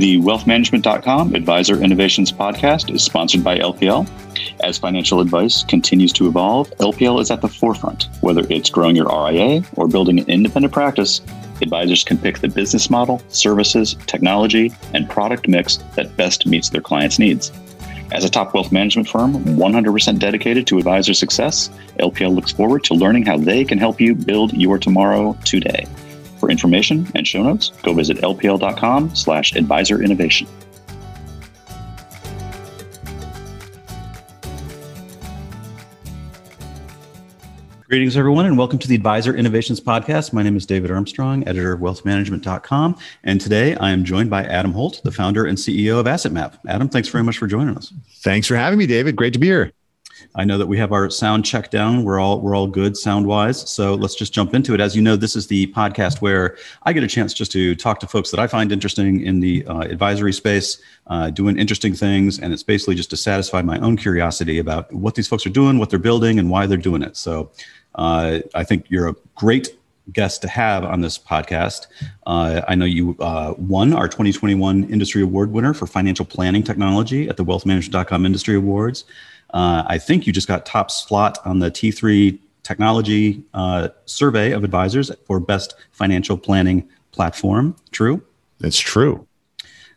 The wealthmanagement.com Advisor Innovations podcast is sponsored by LPL. As financial advice continues to evolve, LPL is at the forefront. Whether it's growing your RIA or building an independent practice, advisors can pick the business model, services, technology, and product mix that best meets their clients' needs. As a top wealth management firm 100% dedicated to advisor success, LPL looks forward to learning how they can help you build your tomorrow today. For information and show notes, go visit lpl.com slash advisor innovation. Greetings, everyone, and welcome to the Advisor Innovations Podcast. My name is David Armstrong, editor of wealthmanagement.com. And today I am joined by Adam Holt, the founder and CEO of AssetMap. Adam, thanks very much for joining us. Thanks for having me, David. Great to be here. I know that we have our sound check down. We're all we're all good sound wise. So let's just jump into it. As you know, this is the podcast where I get a chance just to talk to folks that I find interesting in the uh, advisory space, uh, doing interesting things, and it's basically just to satisfy my own curiosity about what these folks are doing, what they're building, and why they're doing it. So uh, I think you're a great guest to have on this podcast. Uh, I know you uh, won our 2021 Industry Award winner for financial planning technology at the wealthmanagement.com Industry Awards. Uh, I think you just got top slot on the T3 Technology uh, Survey of Advisors for Best Financial Planning Platform. True? It's true.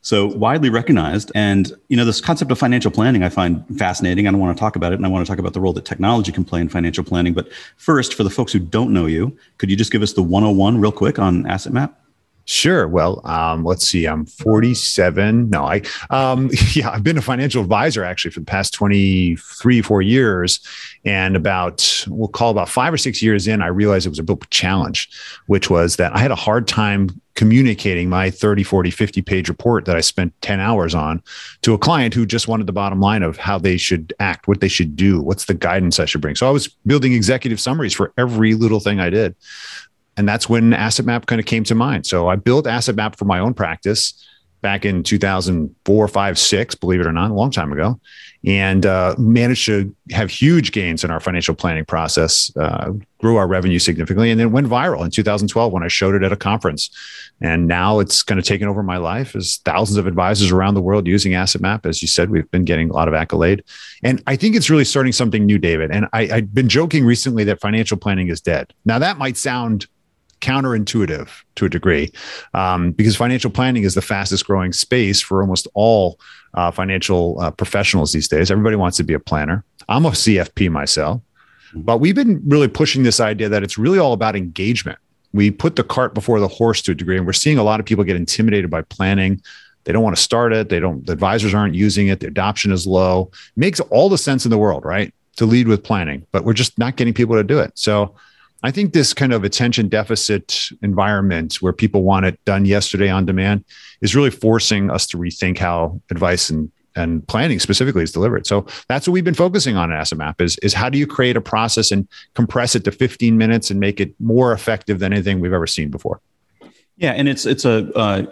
So widely recognized. And, you know, this concept of financial planning I find fascinating. I don't want to talk about it. And I want to talk about the role that technology can play in financial planning. But first, for the folks who don't know you, could you just give us the 101 real quick on AssetMap? Sure. Well, um, let's see. I'm 47. No, I, um, yeah, I've been a financial advisor actually for the past 23, four years. And about, we'll call about five or six years in, I realized it was a real challenge, which was that I had a hard time communicating my 30, 40, 50 page report that I spent 10 hours on to a client who just wanted the bottom line of how they should act, what they should do, what's the guidance I should bring. So I was building executive summaries for every little thing I did. And that's when Asset Map kind of came to mind. So I built Asset Map for my own practice back in 2004, five, six, believe it or not, a long time ago, and uh, managed to have huge gains in our financial planning process, uh, grew our revenue significantly, and then went viral in 2012 when I showed it at a conference. And now it's kind of taken over my life as thousands of advisors around the world using Asset Map. As you said, we've been getting a lot of accolade. And I think it's really starting something new, David. And I, I've been joking recently that financial planning is dead. Now, that might sound counterintuitive to a degree um, because financial planning is the fastest growing space for almost all uh, financial uh, professionals these days. Everybody wants to be a planner. I'm a CFP myself, but we've been really pushing this idea that it's really all about engagement. We put the cart before the horse to a degree, and we're seeing a lot of people get intimidated by planning. They don't want to start it. They don't. The advisors aren't using it. The adoption is low. It makes all the sense in the world, right, to lead with planning, but we're just not getting people to do it. So I think this kind of attention deficit environment where people want it done yesterday on demand is really forcing us to rethink how advice and and planning specifically is delivered. So that's what we've been focusing on at AssetMap is, is how do you create a process and compress it to 15 minutes and make it more effective than anything we've ever seen before. Yeah, and it's it's a uh,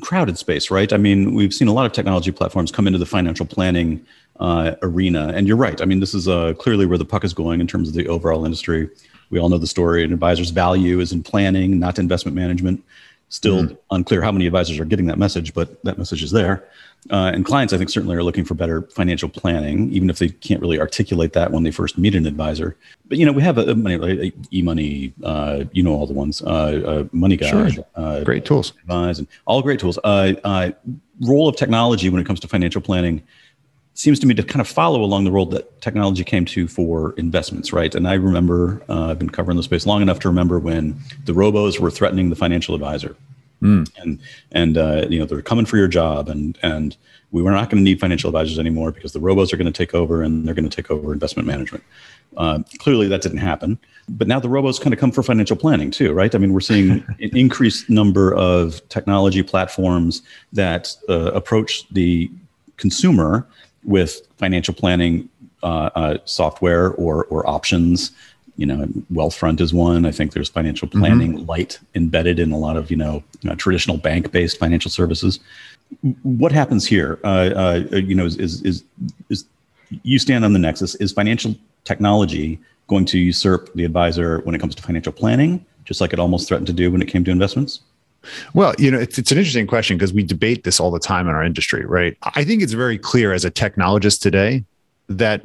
crowded space, right? I mean, we've seen a lot of technology platforms come into the financial planning uh, arena, and you're right. I mean, this is uh, clearly where the puck is going in terms of the overall industry we all know the story. An advisor's value is in planning, not investment management. Still mm-hmm. unclear how many advisors are getting that message, but that message is there. Uh, and clients, I think, certainly are looking for better financial planning, even if they can't really articulate that when they first meet an advisor. But you know, we have a, a money, like e-money, uh, you know, all the ones, uh, uh MoneyGuide, sure. Uh, great tools, advise, and all great tools. Uh, role of technology when it comes to financial planning seems to me to kind of follow along the road that technology came to for investments, right? And I remember uh, I've been covering the space long enough to remember when the robos were threatening the financial advisor, mm. and and uh, you know they're coming for your job, and and we were not going to need financial advisors anymore because the robos are going to take over and they're going to take over investment management. Uh, clearly, that didn't happen. But now the robos kind of come for financial planning too, right? I mean, we're seeing an increased number of technology platforms that uh, approach the consumer with financial planning uh, uh, software or or options. You know, Wealthfront is one. I think there's financial mm-hmm. planning mm-hmm. light embedded in a lot of you know uh, traditional bank based financial services. What happens here? Uh, uh, you know, is, is is is you stand on the nexus? Is financial technology going to usurp the advisor when it comes to financial planning, just like it almost threatened to do when it came to investments? Well, you know, it's, it's an interesting question because we debate this all the time in our industry, right? I think it's very clear as a technologist today that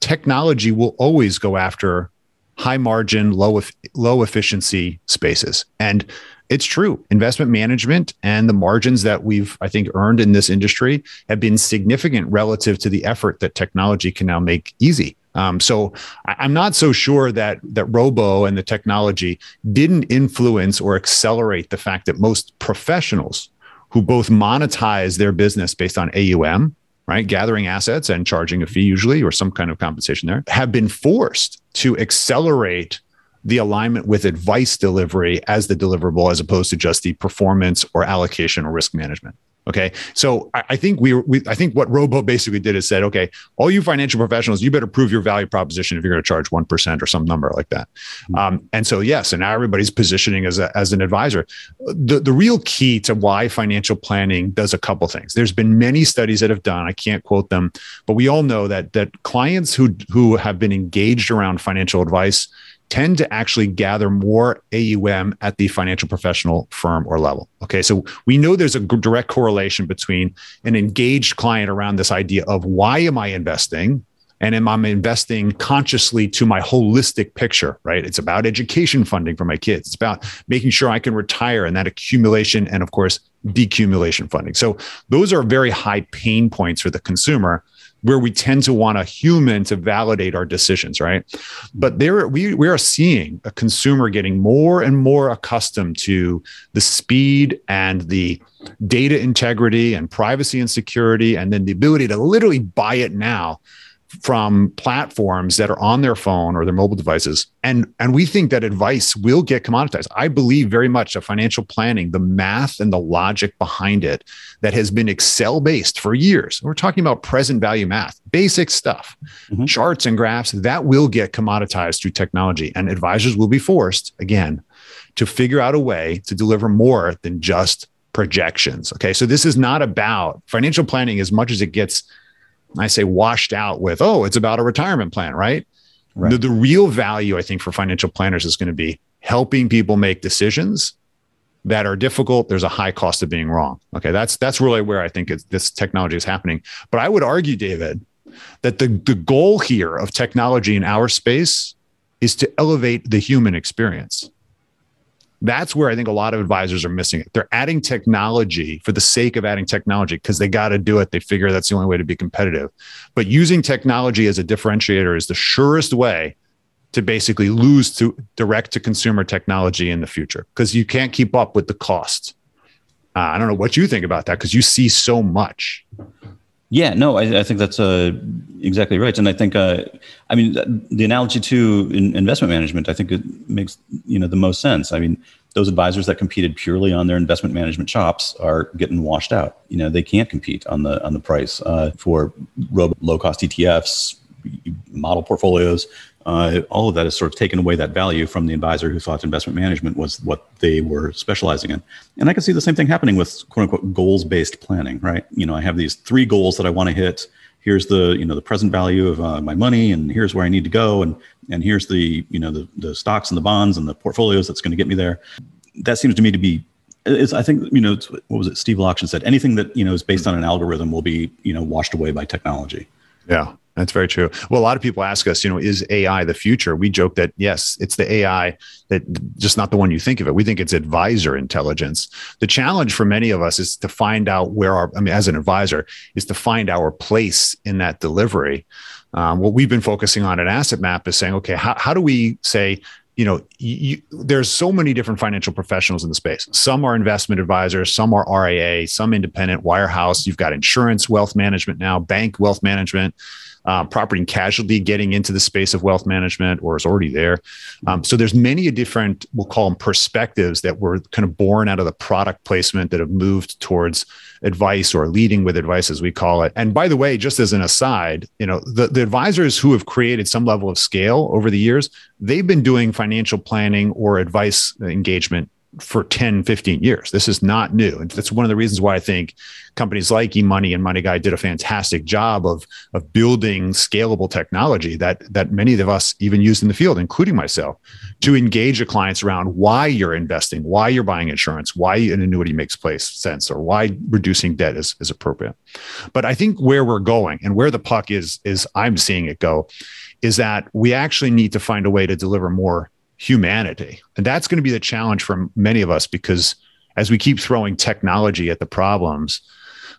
technology will always go after high margin, low low efficiency spaces. And it's true. Investment management and the margins that we've, I think, earned in this industry have been significant relative to the effort that technology can now make easy. Um, so I'm not so sure that that Robo and the technology didn't influence or accelerate the fact that most professionals who both monetize their business based on AUM, right, gathering assets and charging a fee usually or some kind of compensation there, have been forced to accelerate the alignment with advice delivery as the deliverable as opposed to just the performance or allocation or risk management. Okay. So I, I think we, we, I think what Robo basically did is said, okay, all you financial professionals, you better prove your value proposition if you're going to charge 1% or some number like that. Mm-hmm. Um, and so, yes, and now everybody's positioning as, a, as an advisor. The, the real key to why financial planning does a couple things. There's been many studies that have done, I can't quote them, but we all know that, that clients who, who have been engaged around financial advice tend to actually gather more AUM at the financial professional firm or level. Okay, so we know there's a direct correlation between an engaged client around this idea of why am I investing? And am I investing consciously to my holistic picture, right? It's about education funding for my kids. It's about making sure I can retire and that accumulation and, of course, decumulation funding. So, those are very high pain points for the consumer where we tend to want a human to validate our decisions, right? But there we we are seeing a consumer getting more and more accustomed to the speed and the data integrity and privacy and security and then the ability to literally buy it now from platforms that are on their phone or their mobile devices. And and we think that advice will get commoditized. I believe very much that financial planning the math and the logic behind it that has been excel based for years we're talking about present value math basic stuff mm-hmm. charts and graphs that will get commoditized through technology. And advisors will be forced again to figure out a way to deliver more than just projections okay? So this is not about financial planning as much as it gets I say washed out with, oh, it's about a retirement plan, right? right. The, the real value, I think, for financial planners is going to be helping people make decisions that are difficult. There's a high cost of being wrong. Okay, that's that's really where I think this technology is happening. But I would argue, David, that the the goal here of technology in our space is to elevate the human experience. That's where I think a lot of advisors are missing it. They're adding technology for the sake of adding technology because they got to do it. They figure that's the only way to be competitive. But using technology as a differentiator is the surest way to basically lose to direct to consumer technology in the future because you can't keep up with the cost. Uh, I don't know what you think about that because you see so much. Yeah, no, I, I think that's uh, exactly right, and I think, uh, I mean, the analogy to in investment management, I think it makes you know the most sense. I mean, those advisors that competed purely on their investment management chops are getting washed out. You know, they can't compete on the on the price uh, for low cost ETFs, model portfolios uh, all of that has sort of taken away that value from the advisor who thought investment management was what they were specializing in. And I can see the same thing happening with quote unquote goals based planning, right? You know, I have these three goals that I want to hit. Here's the you know the present value of uh, my money, and here's where I need to go, and and here's the you know the the stocks and the bonds and the portfolios that's going to get me there. That seems to me to be it's, I think you know what was it Steve Lockshin said anything that you know is based on an algorithm will be you know washed away by technology. Yeah, that's very true. Well, a lot of people ask us, you know, is AI the future? We joke that yes, it's the AI that just not the one you think of it. We think it's advisor intelligence. The challenge for many of us is to find out where our, I mean, as an advisor, is to find our place in that delivery. Um, what we've been focusing on at Asset Map is saying, okay, how, how do we say, you know, you, there's so many different financial professionals in the space. Some are investment advisors, some are RIA, some independent wirehouse. You've got insurance, wealth management now, bank wealth management uh, property and casualty getting into the space of wealth management or is already there. Um, so there's many different, we'll call them perspectives that were kind of born out of the product placement that have moved towards advice or leading with advice, as we call it. And by the way, just as an aside, you know, the, the advisors who have created some level of scale over the years, they've been doing financial planning or advice engagement for 10, 15 years. This is not new. And that's one of the reasons why I think companies like eMoney and MoneyGuide did a fantastic job of, of building scalable technology that, that many of us even used in the field, including myself, to engage your clients around why you're investing, why you're buying insurance, why an annuity makes place sense, or why reducing debt is, is appropriate. But I think where we're going and where the puck is, is I'm seeing it go, is that we actually need to find a way to deliver more humanity. And that's going to be the challenge for many of us because as we keep throwing technology at the problems,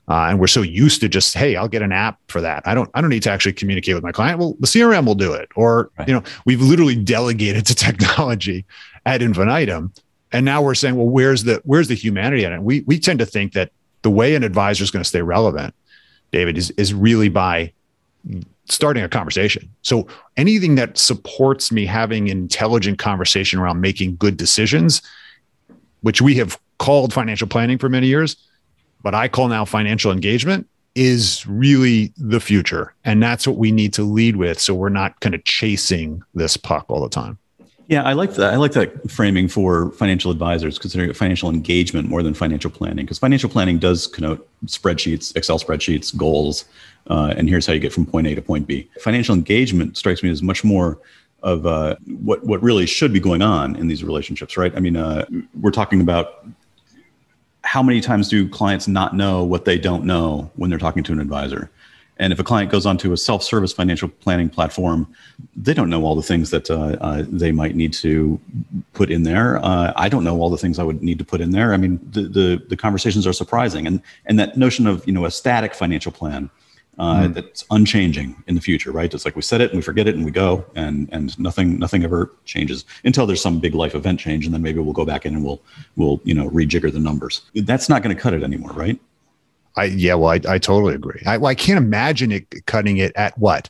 uh, and we're so used to just, hey, I'll get an app for that. I don't, I don't need to actually communicate with my client. Well, the CRM will do it. Or, right. you know, we've literally delegated to technology ad infinitum. And now we're saying, well, where's the where's the humanity in it? We we tend to think that the way an advisor is going to stay relevant, David, is is really by starting a conversation. So anything that supports me having an intelligent conversation around making good decisions, which we have called financial planning for many years, but I call now financial engagement is really the future. And that's what we need to lead with. So we're not kind of chasing this puck all the time. Yeah, I like that. I like that framing for financial advisors, considering financial engagement more than financial planning, because financial planning does connote spreadsheets, Excel spreadsheets, goals, uh, and here's how you get from point A to point B. Financial engagement strikes me as much more of uh, what what really should be going on in these relationships, right? I mean, uh, we're talking about how many times do clients not know what they don't know when they're talking to an advisor? And if a client goes onto a self-service financial planning platform, they don't know all the things that uh, uh, they might need to put in there. Uh, I don't know all the things I would need to put in there. I mean, the, the, the conversations are surprising, and and that notion of you know a static financial plan uh, mm. that's unchanging in the future, right? It's like we set it and we forget it and we go, and and nothing nothing ever changes until there's some big life event change, and then maybe we'll go back in and we'll we'll you know rejigger the numbers. That's not going to cut it anymore, right? I yeah, well, I, I totally agree. I, well, I can't imagine it cutting it at what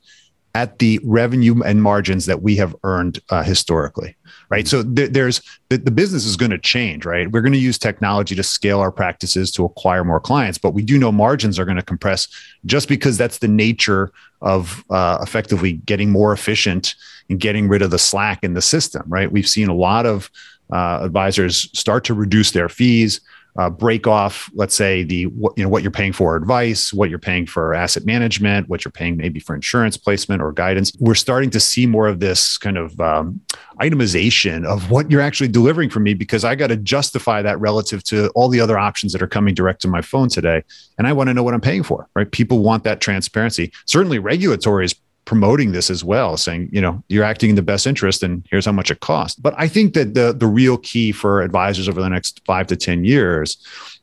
at the revenue and margins that we have earned uh, historically, right? Mm-hmm. So th- there's the, the business is going to change, right? We're going to use technology to scale our practices to acquire more clients, but we do know margins are going to compress just because that's the nature of uh, effectively getting more efficient and getting rid of the slack in the system, right? We've seen a lot of uh, advisors start to reduce their fees uh, break off, let's say the you know what you're paying for advice, what you're paying for asset management, what you're paying maybe for insurance placement or guidance. We're starting to see more of this kind of um, itemization of what you're actually delivering for me because I got to justify that relative to all the other options that are coming direct to my phone today, and I want to know what I'm paying for. Right? People want that transparency. Certainly, regulatory is promoting this as well, saying, you know, you're acting in the best interest and here's how much it costs. But I think that the the real key for advisors over the next five to 10 years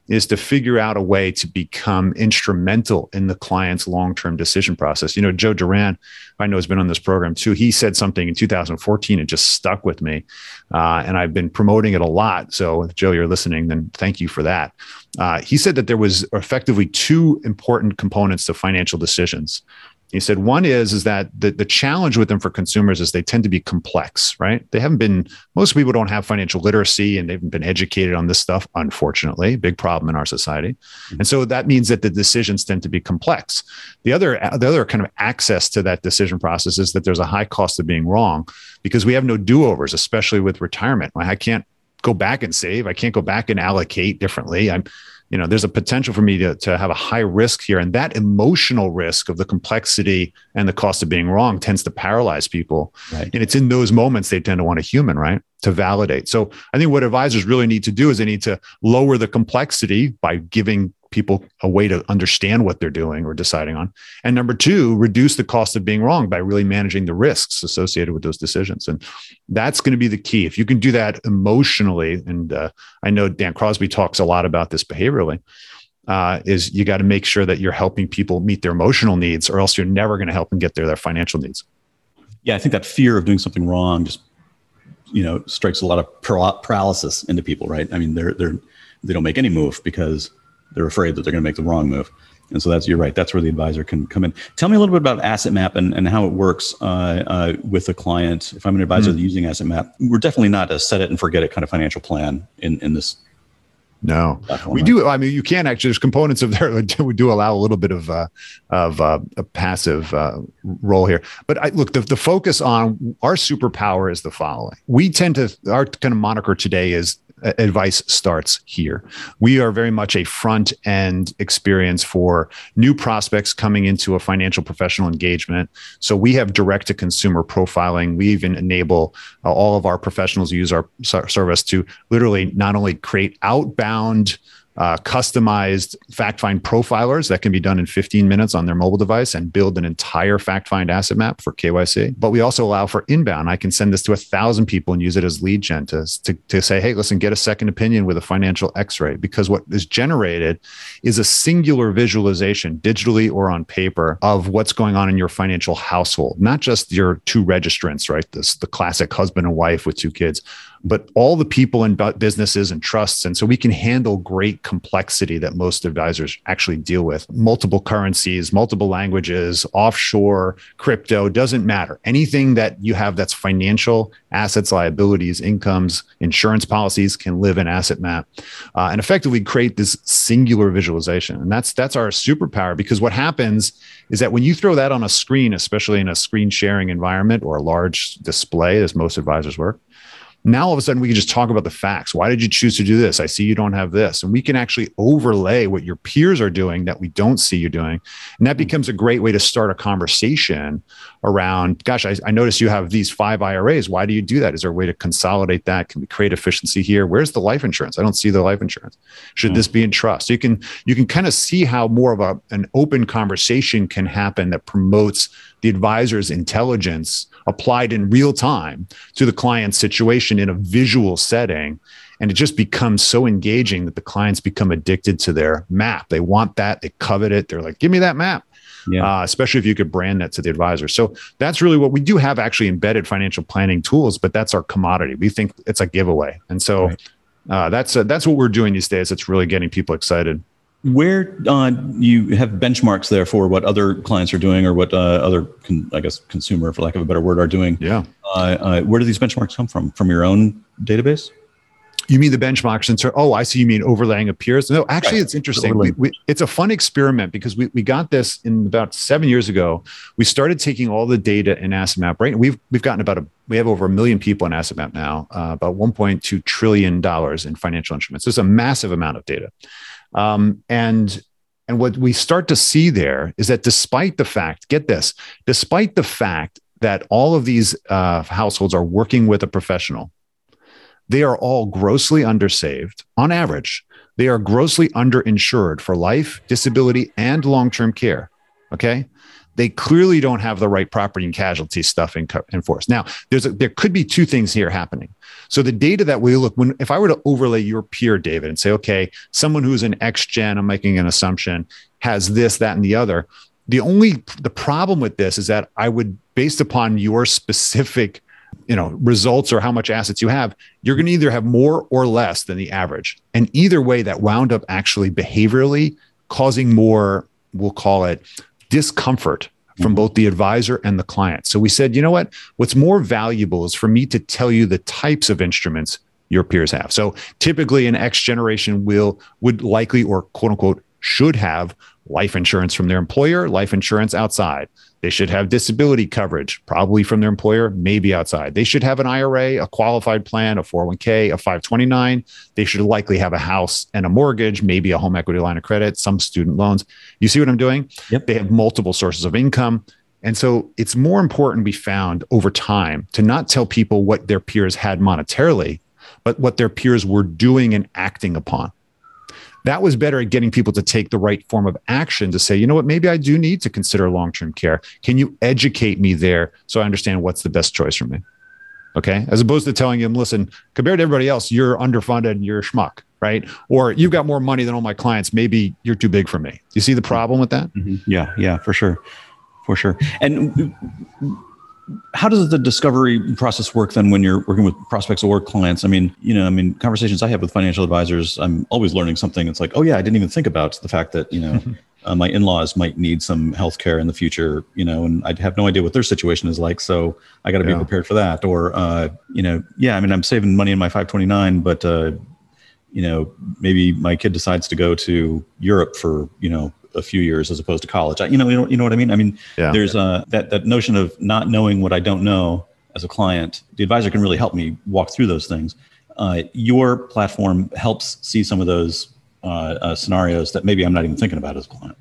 is to figure out a way to become instrumental in the client's long-term decision process. You know, Joe Duran, I know has been on this program too. He said something in 2014 and just stuck with me, uh, and I've been promoting it a lot. So, Joe, you're listening, then thank you for that. Uh, he said that there was effectively two important components to financial decisions. He said one is is that the, the challenge with them for consumers is they tend to be complex, right? They haven't been most people don't have financial literacy and they haven't been educated on this stuff, unfortunately, big problem in our society. Mm-hmm. And so that means that the decisions tend to be complex. The other the other kind of access to that decision process is that there's a high cost of being wrong because we have no do-overs, especially with retirement. I can't go back and save. I can't go back and allocate differently. I'm you know there's a potential for me to, to have a high risk here. And that emotional risk of the complexity and the cost of being wrong tends to paralyze people. Right. and it's in those moments they tend to want a human right to validate. So i think what advisors really need to do is they need to lower the complexity by giving people a way to understand what they're doing or deciding on. And number two, reduce the cost of being wrong by really managing the risks associated with those decisions. And that's going to be the key. If you can do that emotionally, and uh, I know Dan Crosby talks a lot about this behaviorally. Uh, is you got to make sure that you're helping people meet their emotional needs, or else you're never going to help them get their their financial needs. Yeah, I think that fear of doing something wrong just you know strikes a lot of paralysis into people, right? I mean, they're they're they don't make any move because they're afraid that they're going to make the wrong move. And so that's you're right. That's where the advisor can come in. Tell me a little bit about Asset Map and, and how it works uh, uh, with a client. If I'm an advisor mm. using Asset Map, we're definitely not a set it and forget it kind of financial plan in in this no, we do. I mean, you can actually. There's components of there We do, do allow a little bit of uh, of uh, a passive uh, role here. But I, look, the, the focus on our superpower is the following. We tend to our kind of moniker today is advice starts here. We are very much a front end experience for new prospects coming into a financial professional engagement. So we have direct to consumer profiling. We even enable uh, all of our professionals use our service to literally not only create outbound uh, customized fact find profilers that can be done in 15 minutes on their mobile device and build an entire fact find asset map for KYC. But we also allow for inbound. I can send this to a thousand people and use it as lead gen to, to, to say, hey, listen, get a second opinion with a financial x ray. Because what is generated is a singular visualization, digitally or on paper, of what's going on in your financial household, not just your two registrants, right? This the classic husband and wife with two kids but all the people and businesses and trusts. And so we can handle great complexity that most advisors actually deal with multiple currencies, multiple languages, offshore, crypto, doesn't matter. Anything that you have that's financial, assets, liabilities, incomes, insurance policies can live in asset map uh, and effectively create this singular visualization. And that's that's our superpower because what happens is that when you throw that on a screen, especially in a screen sharing environment or a large display, as most advisors work, now all of a sudden we can just talk about the facts. Why did you choose to do this? I see you don't have this. And we can actually overlay what your peers are doing that we don't see you doing. And that becomes a great way to start a conversation around, gosh, I, I noticed you have these five IRAs. Why do you do that? Is there a way to consolidate that? Can we create efficiency here? Where's the life insurance? I don't see the life insurance. Should mm-hmm. this be in trust? So you can you can kind of see how more of a, an open conversation can happen that promotes the advisor's intelligence applied in real time to the client's situation in a visual setting. And it just becomes so engaging that the clients become addicted to their map. They want that, they covet it. They're like, give me that map. Yeah. Uh, especially if you could brand that to the advisor. So that's really what we do have actually embedded financial planning tools, but that's our commodity. We think it's a giveaway. And so right. uh, that's, uh, that's what we're doing these days. It's really getting people excited where uh, you have benchmarks there for what other clients are doing or what uh, other con- i guess consumer for lack of a better word are doing. Yeah. Uh, uh where do these benchmarks come from? From your own database? You mean the benchmarks and so oh i see you mean overlaying of peers? No actually right. it's interesting. We, we, it's a fun experiment because we, we got this in about seven years ago. We started taking all the data in asset map. Right we've we've gotten about a we have over a million people in asset map now uh, about 1.2 trillion dollars in financial instruments. There's a massive amount of data um, and and what we start to see there is that despite the fact, get this, despite the fact that all of these uh, households are working with a professional, they are all grossly undersaved on average. They are grossly underinsured for life, disability, and long term care. Okay they clearly don't have the right property and casualty stuff in, in force. Now, there's a, there could be two things here happening. So the data that we look when if I were to overlay your peer, David, and say, okay, someone who's an X gen, I'm making an assumption, has this, that, and the other. The only the problem with this is that I would, based upon your specific you know results or how much assets you have you're going to either have more or less than the average and either way that wound up actually behaviorally causing more we'll call it discomfort from mm-hmm. both the advisor and the client. So we said, you know what? What's more valuable is for me to tell you the types of instruments your peers have. So typically an X generation will would likely or quote unquote should have life insurance from their employer, life insurance outside. They should have disability coverage, probably from their employer, maybe outside. They should have an IRA, a qualified plan, a 401k, a 529. They should likely have a house and a mortgage, maybe a home equity line of credit, some student loans. You see what I'm doing? Yep. They have multiple sources of income. And so it's more important we found over time to not tell people what their peers had monetarily, but what their peers were doing and acting upon that was better at getting people to take the right form of action to say, you know what, maybe I do need to consider long term care. Can you educate me there so I understand what's the best choice for me? Okay. As opposed to telling them, listen, compared to everybody else, you're underfunded, and you're a schmuck, right? Or you've got more money than all my clients. Maybe you're too big for me. Do you see the problem with that? Mm-hmm. Yeah. Yeah, for sure. For sure. And how does the discovery process work then when you're working with prospects or clients? I mean, you know, I mean, conversations I have with financial advisors, I'm always learning something. It's like, oh yeah, I didn't even think about the fact that you know uh, my in-laws might need some health care in the future, you know, and I have no idea what their situation is like, so I got to yeah. be prepared for that. Or, uh, you know, yeah, I mean, I'm saving money in my 529, but uh, you know, maybe my kid decides to go to Europe for you know a few years as opposed to college. I, you know, you know, you know what I mean. I mean, yeah. there's uh, that that notion of not knowing what I don't know as a client. The advisor can really help me walk through those things. uh, your platform helps see some of those uh, uh, scenarios that maybe I'm not even thinking about as a client.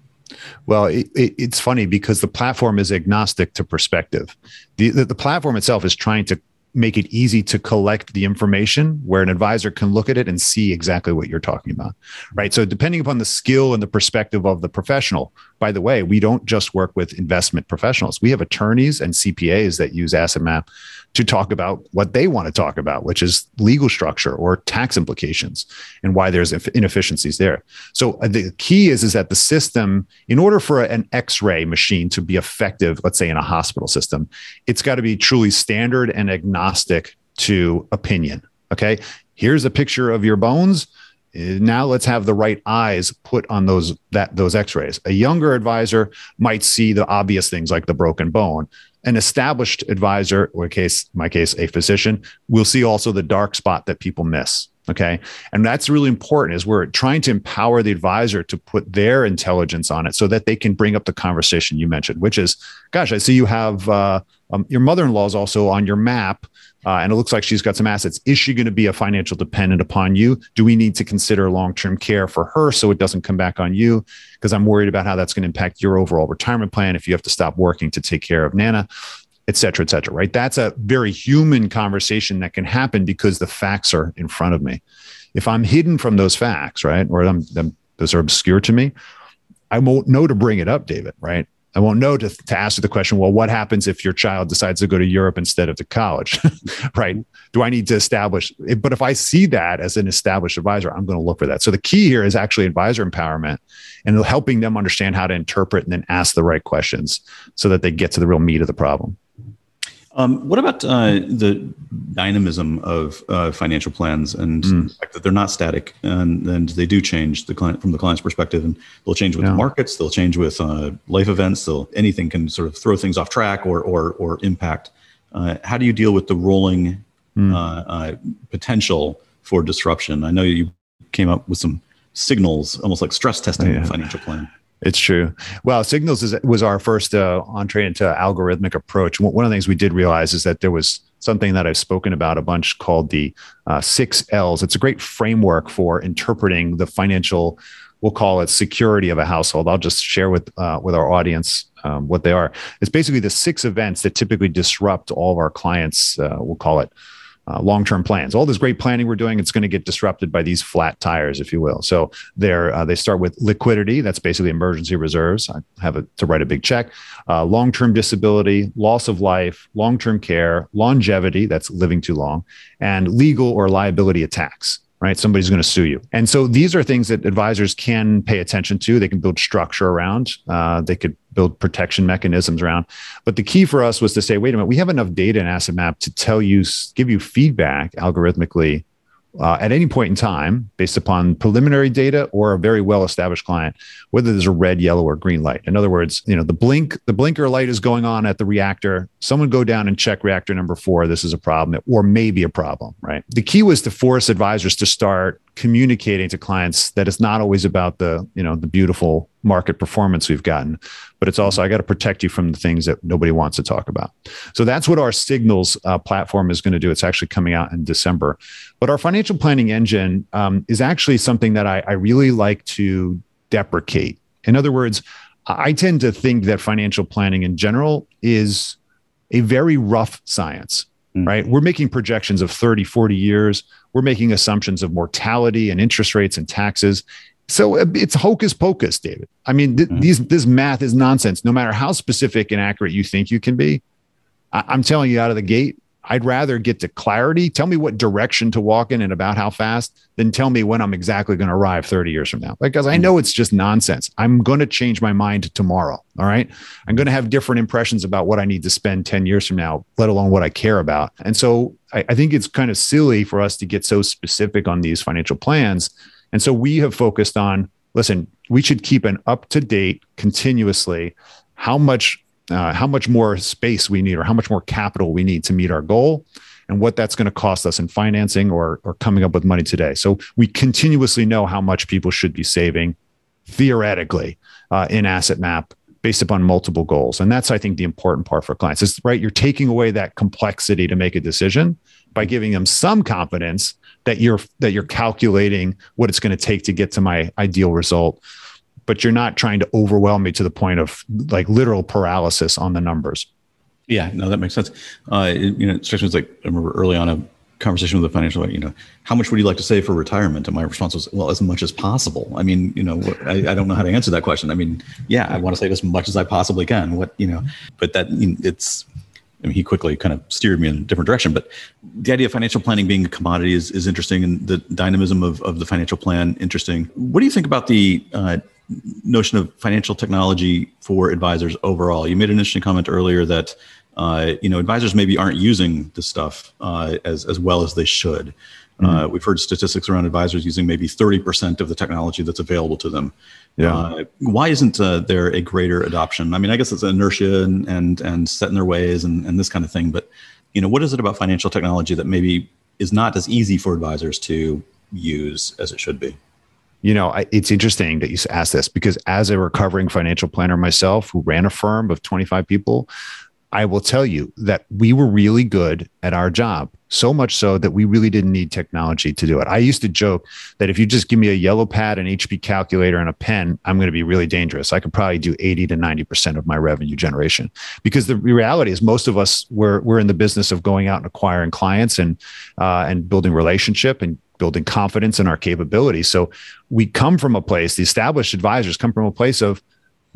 Well, it, it, it's funny because the platform is agnostic to perspective. The, the, the platform itself is trying to make it easy to collect the information where an advisor can look at it and see exactly what you're talking about right? So depending upon the skill and the perspective of the professional by the way we don't just work with investment professionals we have attorneys and cpas that use asset map to talk about what they want to talk about, which is legal structure or tax implications and why there's inefficiencies there. So uh, the key is, is that the system, in order for an X-ray machine to be effective, let's say in a hospital system, it's got to be truly standard and agnostic to opinion. Okay. Here's a picture of your bones Uh, now let's have the right eyes put on those that those x-rays a younger advisor might see the obvious things like the broken bone an established advisor, or case my case, a physician, will see also the dark spot that people miss. Okay. And that's really important is we're trying to empower the advisor to put their intelligence on it so that they can bring up the conversation you mentioned, which is, gosh, I see you have uh, um, your mother-in-law is also on your map uh, and it looks like she's got some assets. Is she going to be a financial dependent upon you? Do we need to consider long-term care for her so it doesn't come back on you? Because I'm worried about how that's going to impact your overall retirement plan if you have to stop working to take care of Nana et cetera, et cetera, right? That's a very human conversation that can happen because the facts are in front of me. If I'm hidden from those facts, right, or I'm, I'm, those are obscure to me, I won't know to bring it up, David, right? I won't know to, to ask the question, well, what happens if your child decides to go to Europe instead of to college, right? Do I need to establish? But if I see that as an established advisor, I'm going to look for that. So the key here is actually advisor empowerment and helping them understand how to interpret and then ask the right questions so that they get to the real meat of the problem. Um, what about uh, the dynamism of uh, financial plans and mm. the fact that they're not static and, and they do change the client from the client's perspective and they'll change with yeah. the markets, they'll change with uh, life events, they'll anything can sort of throw things off track or or, or impact. Uh, how do you deal with the rolling mm. potential for disruption? I know you came up with some signals, almost like stress testing oh, yeah. financial plan. It's true. Well, Signals is, was our first uh, entree into algorithmic approach. One of the things we did realize is that there was something that I've spoken about a bunch called the uh, six L's. It's a great framework for interpreting the financial, we'll call it security of a household. I'll just share with uh, with our audience um, what they are. It's basically the six events that typically disrupt all of our clients. Uh, we'll call it uh, long-term plans. All this great planning we're doing, it's going to get disrupted by these flat tires, if you will. So they're uh, they start with liquidity. That's basically emergency reserves. I have a, to write a big check. Uh, long-term disability, loss of life, long-term care, longevity. That's living too long, and legal or liability attacks right? Somebody's going to sue you. And so these are things that advisors can pay attention to. They can build structure around. Uh, they could build protection mechanisms around. But the key for us was to say, wait a minute, we have enough data in Asset Map to tell you, give you feedback algorithmically uh, at any point in time based upon preliminary data or a very well established client whether there's a red yellow or green light. In other words you know the blink the blinker light is going on at the reactor. Someone go down and check reactor number four. This is a problem or maybe a problem right? The key was to force advisors to start communicating to clients that it's not always about the you know the beautiful market performance we've gotten but it's also i got to protect you from the things that nobody wants to talk about. So that's what our signals uh, platform is going to do. It's actually coming out in december. But our financial planning engine um, is actually something that I, I really like to deprecate. In other words i tend to think that financial planning in general is a very rough science mm. right we're making projections of 30 40 years we're making assumptions of mortality and interest rates and taxes. So uh, it's hocus pocus, David. I mean, th- mm-hmm. these this math is nonsense. No matter how specific and accurate you think you can be, I- I'm telling you out of the gate, I'd rather get to clarity. Tell me what direction to walk in and about how fast than tell me when I'm exactly going to arrive 30 years from now. Because I mm. know it's just nonsense. I'm going to change my mind tomorrow. All right. I'm going to have different impressions about what I need to spend 10 years from now, let alone what I care about. And so I, I think it's kind of silly for us to get so specific on these financial plans. And so we have focused on listen, we should keep an up to date continuously how much uh, how much more space we need or how much more capital we need to meet our goal and what that's going to cost us in financing or, or coming up with money today. So we continuously know how much people should be saving theoretically uh, in asset map based upon multiple goals. And that's, I think, the important part for clients is right. You're taking away that complexity to make a decision by giving them some confidence that you're that you're calculating what it's going to take to get to my ideal result but you're not trying to overwhelm me to the point of like literal paralysis on the numbers. Yeah no that makes sense. Uh, you know it strikes me as like i remember early on a conversation with a financial you know how much would you like to save for retirement? And my response was well as much as possible. I mean you know I, I don't know how to answer that question. I mean yeah i want to save as much as i possibly can. What you know but that you know, it's I mean, he quickly kind of steered me in a different direction. But the idea of financial planning being a commodity is, is interesting, and the dynamism of, of the financial plan interesting. What do you think about the uh, notion of financial technology for advisors overall? You made an interesting comment earlier that uh, you know advisors maybe aren't using this stuff uh, as as well as they should. Uh, mm-hmm. we've heard statistics around advisors using maybe 30% of the technology that's available to them. Yeah. Uh, why isn't uh, there a greater adoption? I mean, I guess it's inertia and and and set in their ways and, and this kind of thing. But you know, what is it about financial technology that maybe is not as easy for advisors to use as it should be? You know, I, it's interesting that you ask this because as a recovering financial planner myself, who ran a firm of 25 people, I will tell you that we were really good at our job, so much so that we really didn't need technology to do it. I used to joke that if you just give me a yellow pad, an HP calculator, and a pen, I'm going to be really dangerous. I could probably do 80 to 90% of my revenue generation. Because the reality is, most of us, we're, we're in the business of going out and acquiring clients and, uh, and building relationship and building confidence in our capabilities. So we come from a place, the established advisors come from a place of,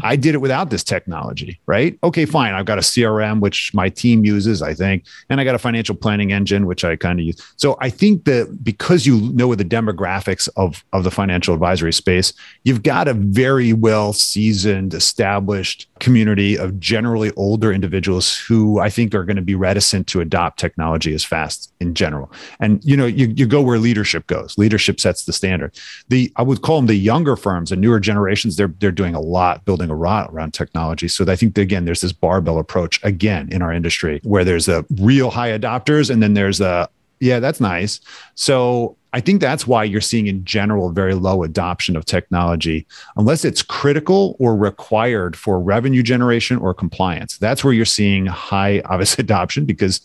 I did it without this technology, right? Okay, fine. I've got a CRM, which my team uses, I think, and I got a financial planning engine, which I kind of use. So I think that because you know the demographics of, of the financial advisory space, you've got a very well seasoned, established community of generally older individuals who I think are going to be reticent to adopt technology as fast in general. And you know, you, you go where leadership goes. Leadership sets the standard. The I would call them the younger firms, the newer generations, they're they're doing a lot building a lot around technology. So I think that, again, there's this barbell approach again in our industry where there's a real high adopters and then there's a yeah, that's nice. So I think that's why you're seeing in general very low adoption of technology, unless it's critical or required for revenue generation or compliance. That's where you're seeing high, obvious adoption because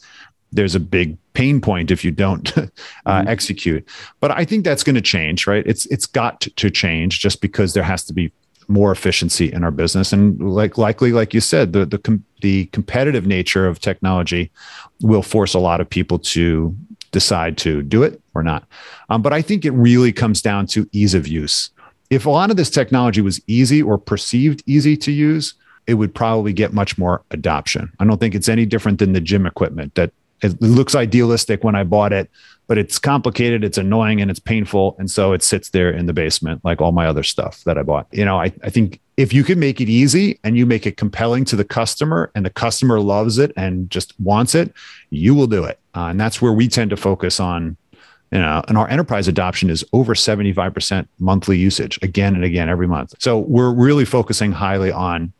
there's a big pain point if you don't uh, mm-hmm. execute. But I think that's going to change, right? It's it's got to change just because there has to be more efficiency in our business. And like likely, like you said, the the com- the competitive nature of technology will force a lot of people to decide to do it or not. Um, but I think it really comes down to ease of use. If a lot of this technology was easy or perceived easy to use, it would probably get much more adoption. I don't think it's any different than the gym equipment that it looks idealistic when I bought it, but it's complicated, it's annoying, and it's painful. And so it sits there in the basement, like all my other stuff that I bought. You know, I, I think if you can make it easy and you make it compelling to the customer and the customer loves it and just wants it, you will do it. Uh, and that's where we tend to focus on you know, and our enterprise adoption is over 75% monthly usage again and again every month. So we're really focusing highly on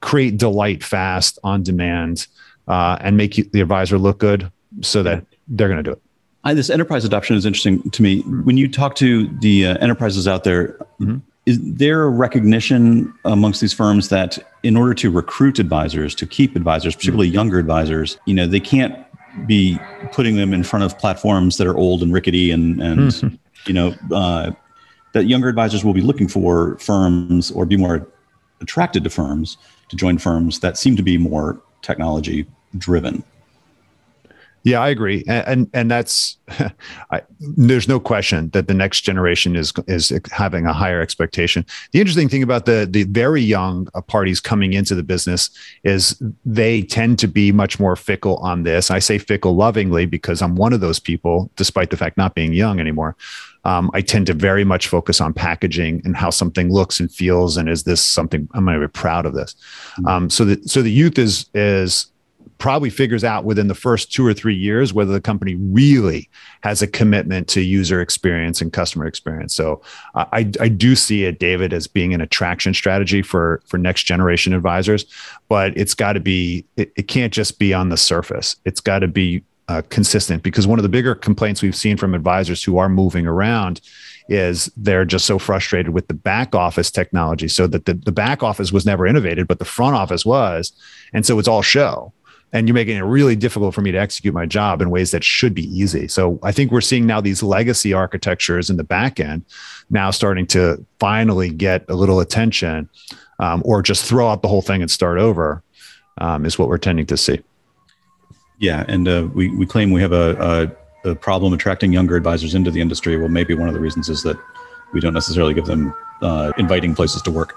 create delight fast on demand uh, and make the advisor look good so that they're going to do it. I, this enterprise adoption is interesting to me. When you talk to the uh, enterprises out there, mm-hmm. is there a recognition amongst these firms that in order to recruit advisors, to keep advisors, particularly mm-hmm. younger advisors, you know, they can't be putting them in front of platforms that are old and rickety and, and mm-hmm. you know, uh, that younger advisors will be looking for firms or be more attracted to firms to join firms that seem to be more technology driven. Yeah, I agree, and and, and that's I, there's no question that the next generation is is having a higher expectation. The interesting thing about the the very young uh, parties coming into the business is they tend to be much more fickle on this. I say fickle lovingly because I'm one of those people, despite the fact not being young anymore. Um, I tend to very much focus on packaging and how something looks and feels, and is this something I'm going to be proud of this. Mm-hmm. Um, so the so the youth is is probably figures out within the first two or three years whether the company really has a commitment to user experience and customer experience. So I, I do see it, David, as being an attraction strategy for for next generation advisors, but it's got to be it, it can't just be on the surface. It's got to be uh, consistent because one of the bigger complaints we've seen from advisors who are moving around is they're just so frustrated with the back office technology so that the, the back office was never innovated but the front office was and so it's all show and you're making it really difficult for me to execute my job in ways that should be easy so i think we're seeing now these legacy architectures in the back end now starting to finally get a little attention um, or just throw out the whole thing and start over um, is what we're tending to see yeah and uh, we, we claim we have a, a the problem attracting younger advisors into the industry. Well, maybe one of the reasons is that we don't necessarily give them uh, inviting places to work.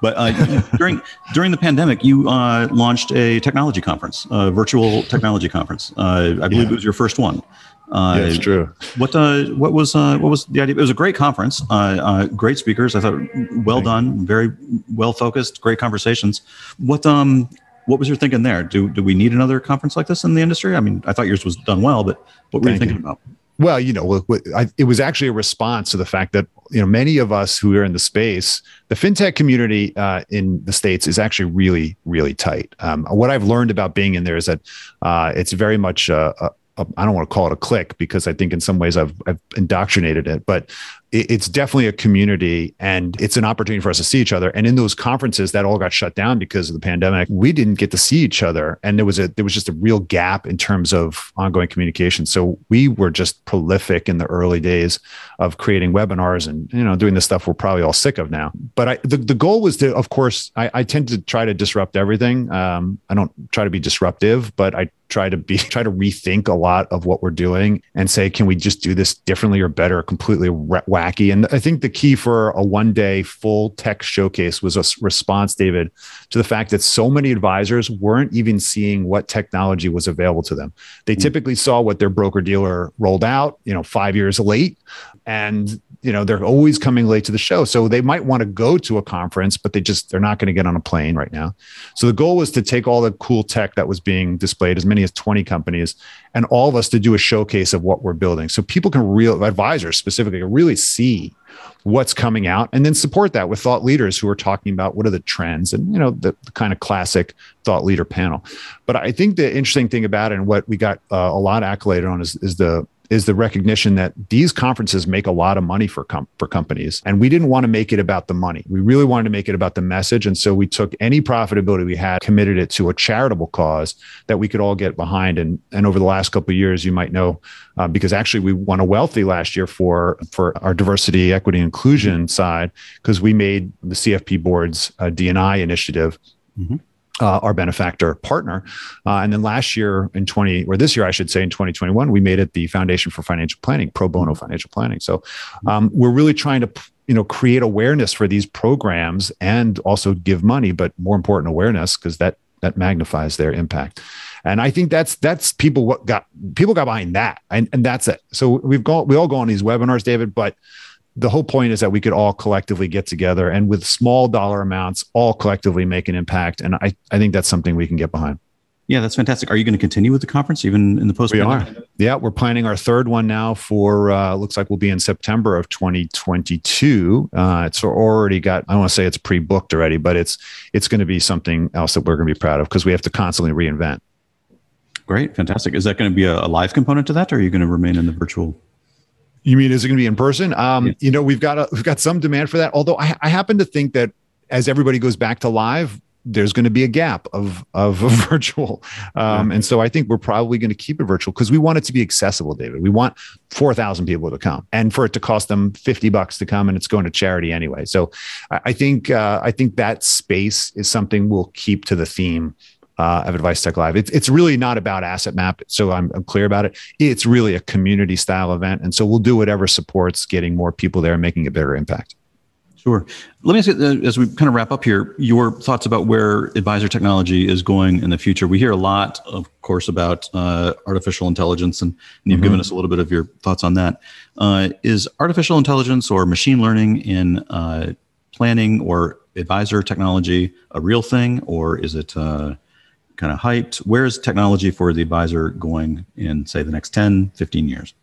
But uh, during during the pandemic, you uh, launched a technology conference, a virtual technology conference. Uh, I believe yeah. it was your first one. Uh, yeah, it's true. What uh, what was what was the idea? It was a great conference. great speakers. I thought well done, very well focused, great conversations. What um what was your thinking there? Do do we need another conference like this in the industry? I mean, I thought yours was done well, but what were Thank you thinking you. about? Well, you know, it was actually a response to the fact that you know many of us who are in the space, the fintech community uh, in the states is actually really, really tight. Um, what I've learned about being in there is that uh, it's very much a, a I don't want to call it a clique because I think in some ways I've, I've indoctrinated it, but it's definitely a community and it's an opportunity for us to see each other. And in those conferences that all got shut down because of the pandemic, we didn't get to see each other. And there was a there was just a real gap in terms of ongoing communication. So we were just prolific in the early days of creating webinars and you know doing the stuff we're probably all sick of now. But I, the, the goal was to, of course, I, I tend to try to disrupt everything. Um, I don't try to be disruptive, but I try to be try to rethink a lot of what we're doing and say, can we just do this differently or better, completely wacky? And I think the key for a one day full tech showcase was a response, David, to the fact that so many advisors weren't even seeing what technology was available to them. They mm-hmm. typically saw what their broker dealer rolled out, you know, five years late, and you know they're always coming late to the show. So they might want to go to a conference but they just they're not going to get on a plane right now. So the goal was to take all the cool tech that was being displayed as many as 20 companies and all of us to do a showcase of what we're building. So people can real advisors specifically really see what's coming out and then support that with thought leaders who are talking about what are the trends and you know the, the kind of classic thought leader panel. But i think the interesting thing about it and what we got uh, a lot accolade on is, is the is the recognition that these conferences make a lot of money for com- for companies. And we didn't want to make it about the money. We really wanted to make it about the message. And so we took any profitability we had committed it to a charitable cause that we could all get behind. And and over the last couple of years you might know uh, because actually we won a wealthy last year for for our diversity equity inclusion side because we made the cfp board's uh, dni initiative. Mm-hmm uh, our benefactor partner. Uh, and then last year in 20, or this year, I should say, in 2021, we made it the Foundation for Financial Planning, pro bono financial planning. So um, we're really trying to, you know, create awareness for these programs and also give money, but more important, awareness because that that magnifies their impact. And I think that's that's people what got people got behind that, and and that's it. So we've gone we all go on these webinars, David, but the whole point is that we could all collectively get together and with small dollar amounts, all collectively make an impact. And I, I think that's something we can get behind. Yeah, that's fantastic. Are you going to continue with the conference even in the post? We are. Yeah, we're planning our third one now for uh, looks like we'll be in September of 2022. Uh, it's already got. I don't want to say it's pre-booked already, but it's it's going to be something else that we're going to be proud of because we have to constantly reinvent. Great, fantastic. Is that going to be a, a live component to that, or are you going to remain in the virtual? You mean is it going to be in person? Um, yeah. You know, we've got a, we've got some demand for that. Although I, I happen to think that as everybody goes back to live, there's going to be a gap of of virtual, um, yeah. and so I think we're probably going to keep it virtual because we want it to be accessible. David, we want four thousand people to come, and for it to cost them fifty bucks to come, and it's going to charity anyway. So I, I think uh, I think that space is something we'll keep to the theme uh, of Advice Tech Live. It's, it's really not about Asset Map. So I'm, I'm, clear about it. It's really a community style event. And so we'll do whatever supports getting more people there and making a bigger impact. Sure. Let me ask you, uh, as we kind of wrap up here, your thoughts about where advisor technology is going in the future. We hear a lot, of course, about uh, artificial intelligence, and, you've mm-hmm. given us a little bit of your thoughts on that. Uh, is artificial intelligence or machine learning in uh, planning or advisor technology a real thing, or is it uh, kind of hyped. Where's technology for the advisor going in, say, the next 10, 15 years?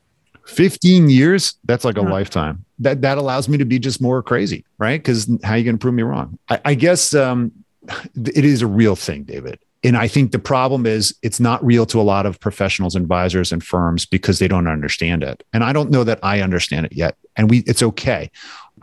15 years, that's like a lifetime. That that allows me to be just more crazy, right? Because how are you going to prove me wrong? I, I guess um, it is a real thing, David. and I think the problem is it's not real to a lot of professionals, advisors, and firms because they don't understand it. And I don't know that I understand it yet. And we, it's okay.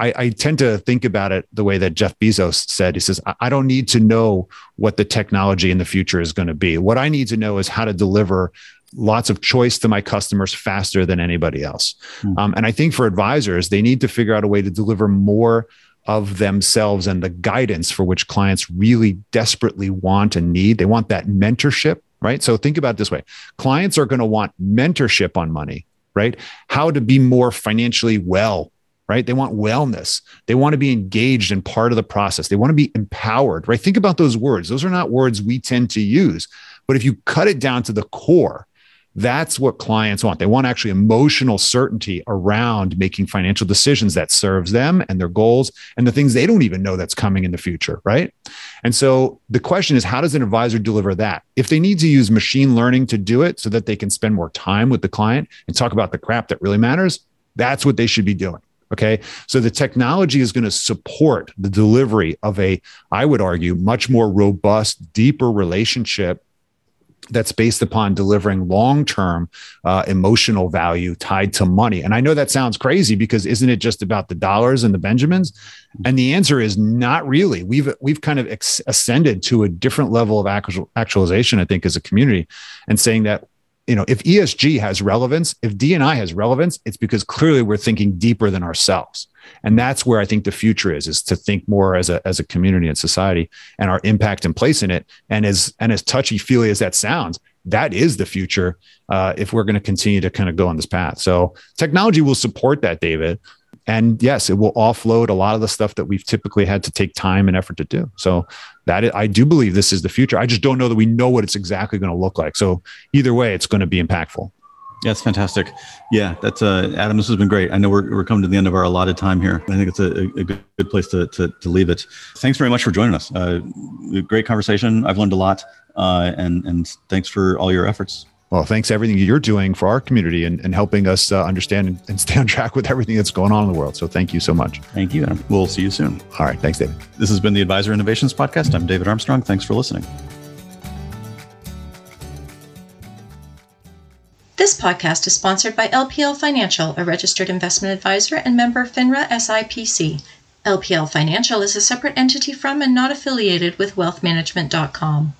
I, I, tend to think about it the way that Jeff Bezos said. He says, I don't need to know what the technology in the future is going to be. What I need to know is how to deliver lots of choice to my customers faster than anybody else. Mm-hmm. Um, and I think for advisors, they need to figure out a way to deliver more of themselves and the guidance for which clients really desperately want and need. They want that mentorship, right? So think about this way clients are going to want mentorship on money, right? How to be more financially well. Right. They want wellness. They want to be engaged and part of the process. They want to be empowered. Right. Think about those words. Those are not words we tend to use. But if you cut it down to the core, that's what clients want. They want actually emotional certainty around making financial decisions that serves them and their goals and the things they don't even know that's coming in the future, right? And so the question is how does an advisor deliver that? If they need to use machine learning to do it so that they can spend more time with the client and talk about the crap that really matters, that's what they should be doing. Okay. So the technology is going to support the delivery of a, I would argue, much more robust, deeper relationship that's based upon delivering long-term uh, emotional value tied to money. And i know that sounds crazy because isn't it just about the dollars and the benjamins? And the answer is not really. We've we've kind of ex- ascended to a different level of actual, actualization i think as a community and saying that you know if esg has relevance if dni has relevance it's because clearly we're thinking deeper than ourselves. And that's where i think the future is is to think more as a as a community and society and our impact and place in it. And as and as touchy feely as that sounds that is the future uh, if we're going to continue to kind of go on this path. So technology will support that david and yes it will offload a lot of the stuff that we've typically had to take time and effort to do so that is, i do believe this is the future i just don't know that we know what it's exactly going to look like so either way it's going to be impactful yeah, it's fantastic. Yeah, that's uh, Adam. This has been great. I know we're, we're coming to the end of our allotted time here. I think it's a, a good, good place to, to, to leave it. Thanks very much for joining us. Uh, great conversation. I've learned a lot, uh, and and thanks for all your efforts. Well, thanks everything you're doing for our community and, and helping us uh, understand and, and stay on track with everything that's going on in the world. So thank you so much. Thank you. Adam. We'll see you soon. All right. Thanks, David. This has been the Advisor Innovations Podcast. I'm David Armstrong. Thanks for listening. This podcast is sponsored by LPL Financial, a registered investment advisor and member FINRA SIPC. LPL Financial is a separate entity from and not affiliated with wealthmanagement.com.